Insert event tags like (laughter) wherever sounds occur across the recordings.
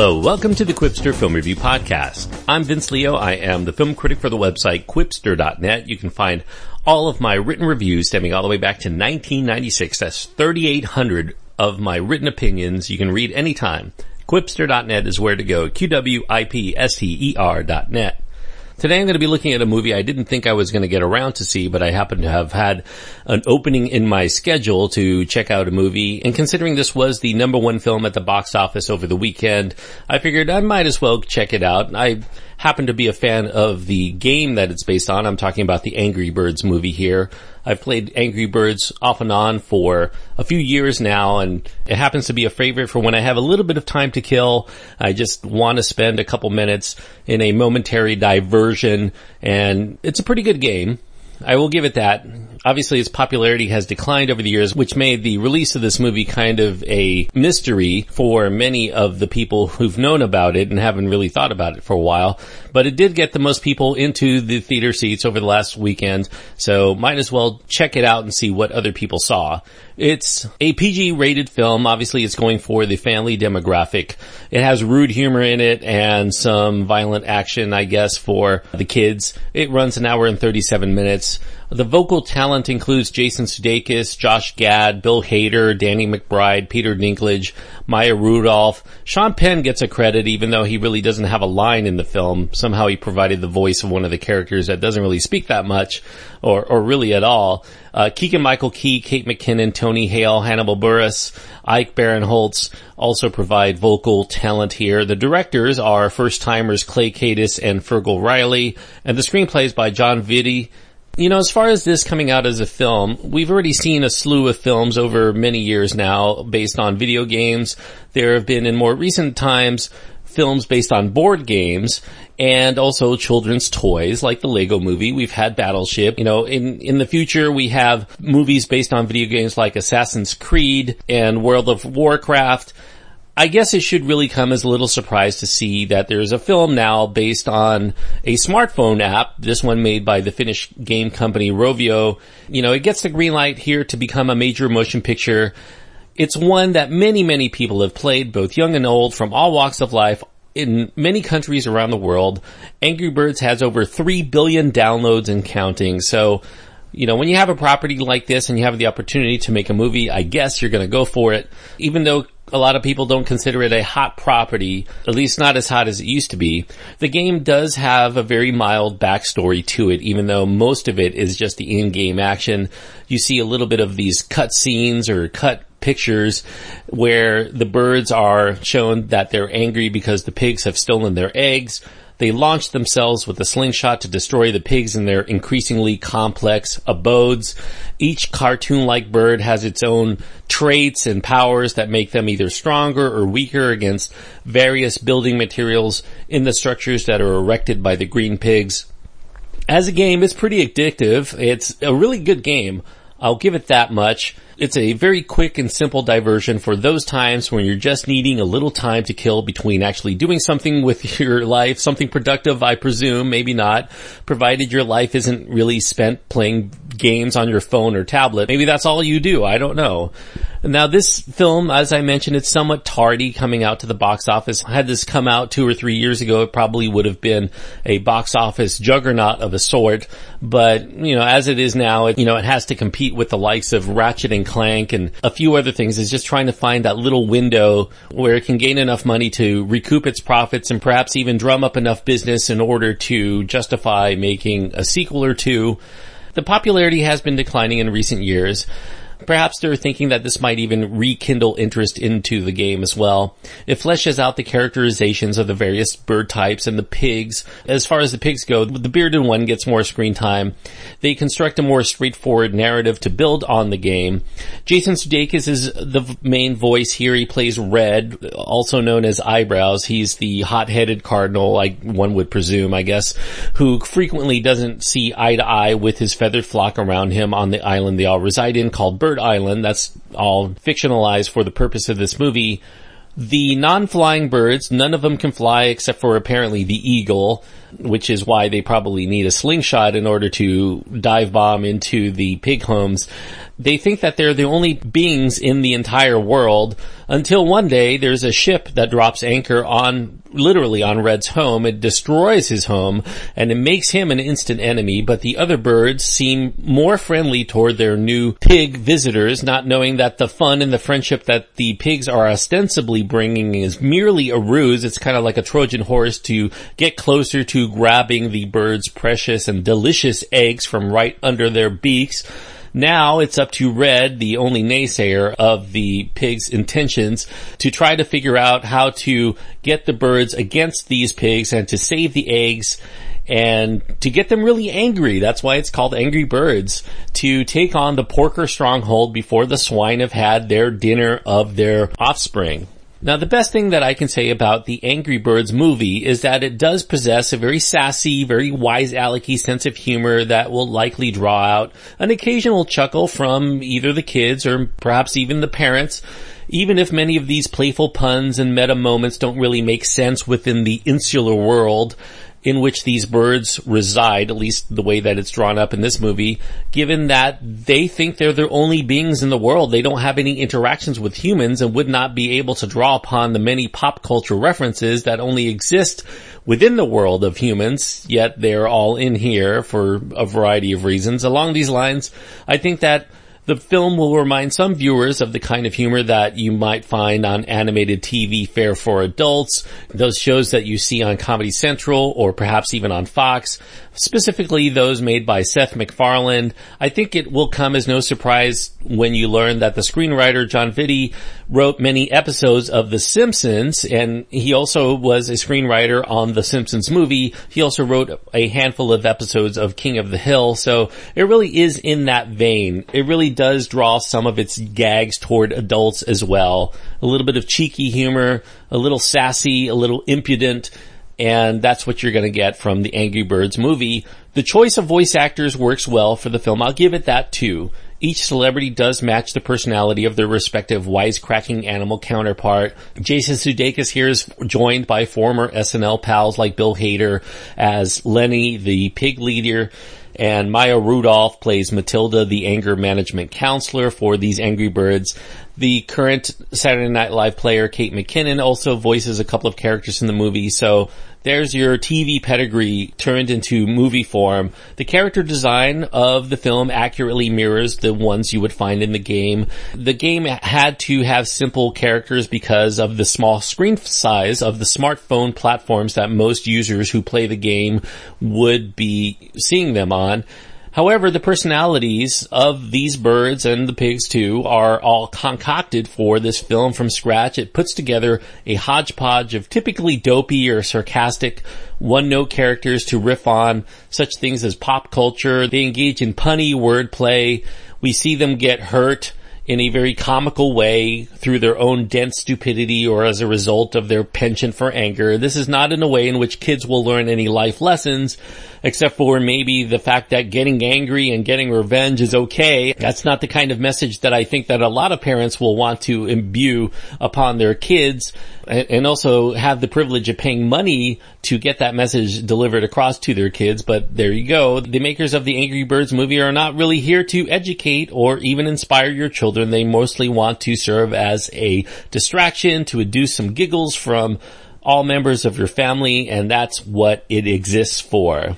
Hello, welcome to the Qwipster Film Review Podcast. I'm Vince Leo. I am the film critic for the website Qwipster.net. You can find all of my written reviews stemming all the way back to 1996. That's 3,800 of my written opinions. You can read anytime. Qwipster.net is where to go. Q-W-I-P-S-T-E-R dot net. Today I'm going to be looking at a movie I didn't think I was going to get around to see, but I happen to have had an opening in my schedule to check out a movie. And considering this was the number one film at the box office over the weekend, I figured I might as well check it out. I happen to be a fan of the game that it's based on. I'm talking about the Angry Birds movie here. I've played Angry Birds off and on for a few years now and it happens to be a favorite for when I have a little bit of time to kill. I just want to spend a couple minutes in a momentary diversion and it's a pretty good game. I will give it that. Obviously its popularity has declined over the years, which made the release of this movie kind of a mystery for many of the people who've known about it and haven't really thought about it for a while. But it did get the most people into the theater seats over the last weekend, so might as well check it out and see what other people saw. It's a PG rated film. Obviously it's going for the family demographic. It has rude humor in it and some violent action, I guess, for the kids. It runs an hour and 37 minutes. The vocal talent includes Jason Sudeikis, Josh Gad, Bill Hader, Danny McBride, Peter Dinklage, Maya Rudolph. Sean Penn gets a credit even though he really doesn't have a line in the film. Somehow he provided the voice of one of the characters that doesn't really speak that much or, or really at all. Uh, Keegan Michael Key, Kate McKinnon, Tony Hale, Hannibal Buress, Ike Barinholtz also provide vocal talent here. The directors are first timers Clay Kaytis and Fergal Reilly and the screenplay is by John Vitti. You know, as far as this coming out as a film, we've already seen a slew of films over many years now based on video games. There have been in more recent times films based on board games and also children's toys like the Lego movie. We've had Battleship. You know, in, in the future we have movies based on video games like Assassin's Creed and World of Warcraft. I guess it should really come as a little surprise to see that there's a film now based on a smartphone app, this one made by the Finnish game company Rovio. You know, it gets the green light here to become a major motion picture. It's one that many, many people have played, both young and old, from all walks of life, in many countries around the world. Angry Birds has over 3 billion downloads and counting, so you know, when you have a property like this and you have the opportunity to make a movie, I guess you're gonna go for it. Even though a lot of people don't consider it a hot property, at least not as hot as it used to be. The game does have a very mild backstory to it, even though most of it is just the in-game action. You see a little bit of these cut scenes or cut pictures where the birds are shown that they're angry because the pigs have stolen their eggs they launch themselves with a slingshot to destroy the pigs in their increasingly complex abodes. Each cartoon-like bird has its own traits and powers that make them either stronger or weaker against various building materials in the structures that are erected by the green pigs. As a game, it's pretty addictive. It's a really good game. I'll give it that much. It's a very quick and simple diversion for those times when you're just needing a little time to kill between actually doing something (laughs) with your life, something productive, I presume, maybe not, provided your life isn't really spent playing games on your phone or tablet. Maybe that's all you do. I don't know. Now this film, as I mentioned, it's somewhat tardy coming out to the box office. Had this come out two or three years ago, it probably would have been a box office juggernaut of a sort. But, you know, as it is now, it, you know, it has to compete with the likes of Ratchet and Clank and a few other things. It's just trying to find that little window where it can gain enough money to recoup its profits and perhaps even drum up enough business in order to justify making a sequel or two. The popularity has been declining in recent years. Perhaps they're thinking that this might even rekindle interest into the game as well. It fleshes out the characterizations of the various bird types and the pigs. As far as the pigs go, the bearded one gets more screen time. They construct a more straightforward narrative to build on the game. Jason Sudeikis is the main voice here. He plays Red, also known as Eyebrows. He's the hot-headed cardinal, like one would presume, I guess, who frequently doesn't see eye to eye with his feathered flock around him on the island they all reside in called Island. That's all fictionalized for the purpose of this movie. The non-flying birds, none of them can fly except for apparently the eagle, which is why they probably need a slingshot in order to dive bomb into the pig homes. They think that they're the only beings in the entire world until one day there's a ship that drops anchor on, literally on Red's home. It destroys his home and it makes him an instant enemy, but the other birds seem more friendly toward their new pig visitors, not knowing that the fun and the friendship that the pigs are ostensibly bringing is merely a ruse. It's kind of like a Trojan horse to get closer to grabbing the birds' precious and delicious eggs from right under their beaks. Now it's up to Red, the only naysayer of the pig's intentions, to try to figure out how to get the birds against these pigs and to save the eggs and to get them really angry. That's why it's called Angry Birds to take on the Porker stronghold before the swine have had their dinner of their offspring. Now the best thing that I can say about the Angry Birds movie is that it does possess a very sassy, very wise alecky sense of humor that will likely draw out an occasional chuckle from either the kids or perhaps even the parents even if many of these playful puns and meta moments don't really make sense within the insular world, in which these birds reside, at least the way that it's drawn up in this movie, given that they think they're the only beings in the world. They don't have any interactions with humans and would not be able to draw upon the many pop culture references that only exist within the world of humans, yet they're all in here for a variety of reasons. Along these lines, I think that the film will remind some viewers of the kind of humor that you might find on animated TV fare for adults, those shows that you see on Comedy Central or perhaps even on Fox, specifically those made by Seth MacFarlane. I think it will come as no surprise when you learn that the screenwriter John Vitti wrote many episodes of The Simpsons and he also was a screenwriter on The Simpsons movie. He also wrote a handful of episodes of King of the Hill. So it really is in that vein. It really does draw some of its gags toward adults as well. A little bit of cheeky humor, a little sassy, a little impudent, and that's what you're going to get from the Angry Birds movie. The choice of voice actors works well for the film. I'll give it that too. Each celebrity does match the personality of their respective wisecracking animal counterpart. Jason Sudeikis here is joined by former SNL pals like Bill Hader as Lenny, the pig leader, and Maya Rudolph plays Matilda, the anger management counselor for these Angry Birds. The current Saturday Night Live player, Kate McKinnon, also voices a couple of characters in the movie, so there's your TV pedigree turned into movie form. The character design of the film accurately mirrors the ones you would find in the game. The game had to have simple characters because of the small screen size of the smartphone platforms that most users who play the game would be seeing them on. However, the personalities of these birds and the pigs too are all concocted for this film from scratch. It puts together a hodgepodge of typically dopey or sarcastic one-note characters to riff on such things as pop culture. They engage in punny wordplay. We see them get hurt in a very comical way through their own dense stupidity or as a result of their penchant for anger. This is not in a way in which kids will learn any life lessons, except for maybe the fact that getting angry and getting revenge is okay. That's not the kind of message that I think that a lot of parents will want to imbue upon their kids and also have the privilege of paying money to get that message delivered across to their kids. But there you go. The makers of the Angry Birds movie are not really here to educate or even inspire your children. They mostly want to serve as a distraction to induce some giggles from all members of your family and that's what it exists for.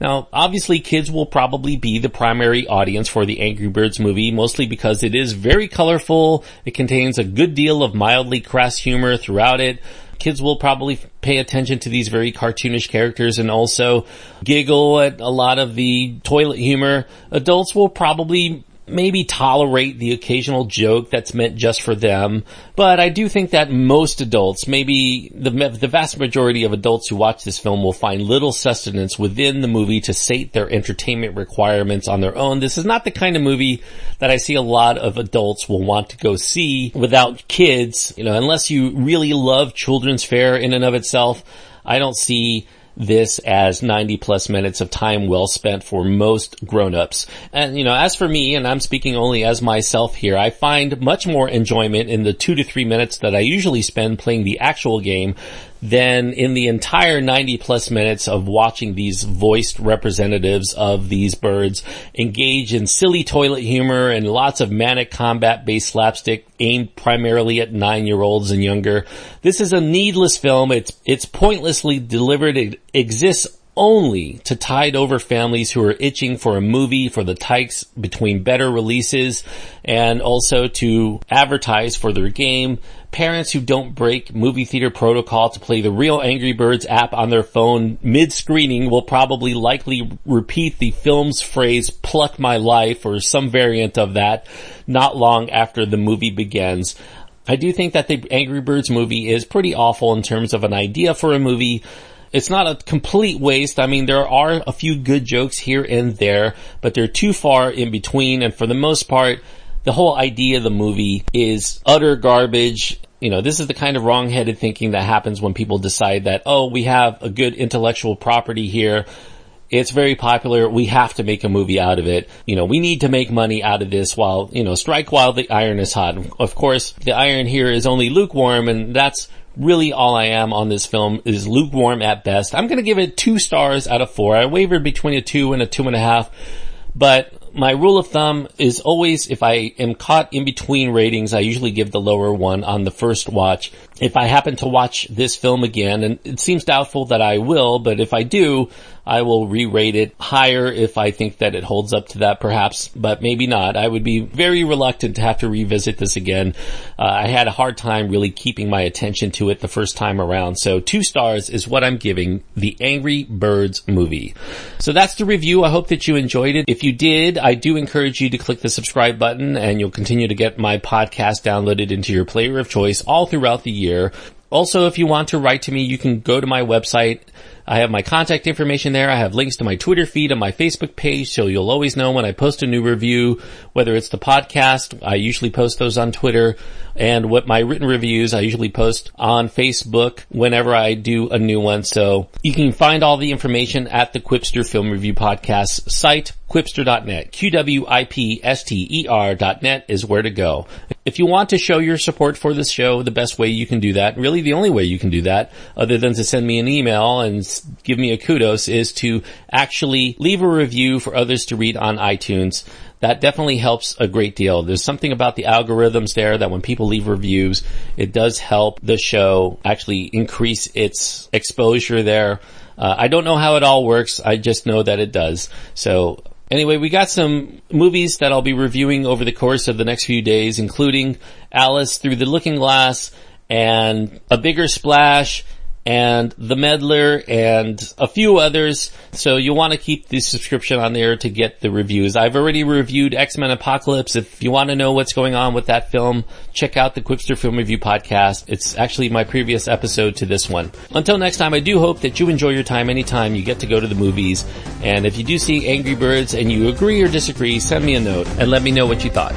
Now, obviously kids will probably be the primary audience for the Angry Birds movie, mostly because it is very colorful, it contains a good deal of mildly crass humor throughout it, kids will probably pay attention to these very cartoonish characters and also giggle at a lot of the toilet humor. Adults will probably maybe tolerate the occasional joke that's meant just for them. But I do think that most adults, maybe the, the vast majority of adults who watch this film will find little sustenance within the movie to sate their entertainment requirements on their own. This is not the kind of movie that I see a lot of adults will want to go see without kids, you know, unless you really love children's fare in and of itself. I don't see this as 90 plus minutes of time well spent for most grown-ups. And you know, as for me, and I'm speaking only as myself here, I find much more enjoyment in the two to three minutes that I usually spend playing the actual game than in the entire 90 plus minutes of watching these voiced representatives of these birds engage in silly toilet humor and lots of manic combat based slapstick aimed primarily at nine year olds and younger. This is a needless film. It's, it's pointlessly delivered. It exists only to tide over families who are itching for a movie for the tykes between better releases and also to advertise for their game. Parents who don't break movie theater protocol to play the real Angry Birds app on their phone mid-screening will probably likely repeat the film's phrase, pluck my life, or some variant of that, not long after the movie begins. I do think that the Angry Birds movie is pretty awful in terms of an idea for a movie, it's not a complete waste. I mean, there are a few good jokes here and there, but they're too far in between. And for the most part, the whole idea of the movie is utter garbage. You know, this is the kind of wrong-headed thinking that happens when people decide that, oh, we have a good intellectual property here. It's very popular. We have to make a movie out of it. You know, we need to make money out of this while, you know, strike while the iron is hot. Of course, the iron here is only lukewarm and that's really all I am on this film is lukewarm at best. I'm gonna give it two stars out of four. I wavered between a two and a two and a half, but my rule of thumb is always if I am caught in between ratings, I usually give the lower one on the first watch. If I happen to watch this film again, and it seems doubtful that I will, but if I do, I will re-rate it higher if I think that it holds up to that perhaps, but maybe not. I would be very reluctant to have to revisit this again. Uh, I had a hard time really keeping my attention to it the first time around. So two stars is what I'm giving the Angry Birds movie. So that's the review. I hope that you enjoyed it. If you did, I do encourage you to click the subscribe button and you'll continue to get my podcast downloaded into your player of choice all throughout the year. Also, if you want to write to me, you can go to my website, I have my contact information there. I have links to my Twitter feed and my Facebook page, so you'll always know when I post a new review, whether it's the podcast, I usually post those on Twitter, and what my written reviews, I usually post on Facebook whenever I do a new one. So you can find all the information at the Qwipster Film Review Podcast site, qwipster.net. Q-W-I-P-S-T-E-R dot net is where to go. If you want to show your support for this show, the best way you can do that, really the only way you can do that, other than to send me an email and give me a kudos, is to actually leave a review for others to read on iTunes. That definitely helps a great deal. There's something about the algorithms there that when people leave reviews, it does help the show actually increase its exposure there. Uh, I don't know how it all works. I just know that it does. So Anyway, we got some movies that I'll be reviewing over the course of the next few days, including Alice Through the Looking Glass and A Bigger Splash and The Meddler and a few others. So you'll want to keep the subscription on there to get the reviews. I've already reviewed X-Men Apocalypse. If you want to know what's going on with that film, check out the Qwipster Film Review podcast. It's actually my previous episode to this one. Until next time, I do hope that you enjoy your time anytime you get to go to the movies. And if you do see Angry Birds and you agree or disagree, send me a note and let me know what you thought.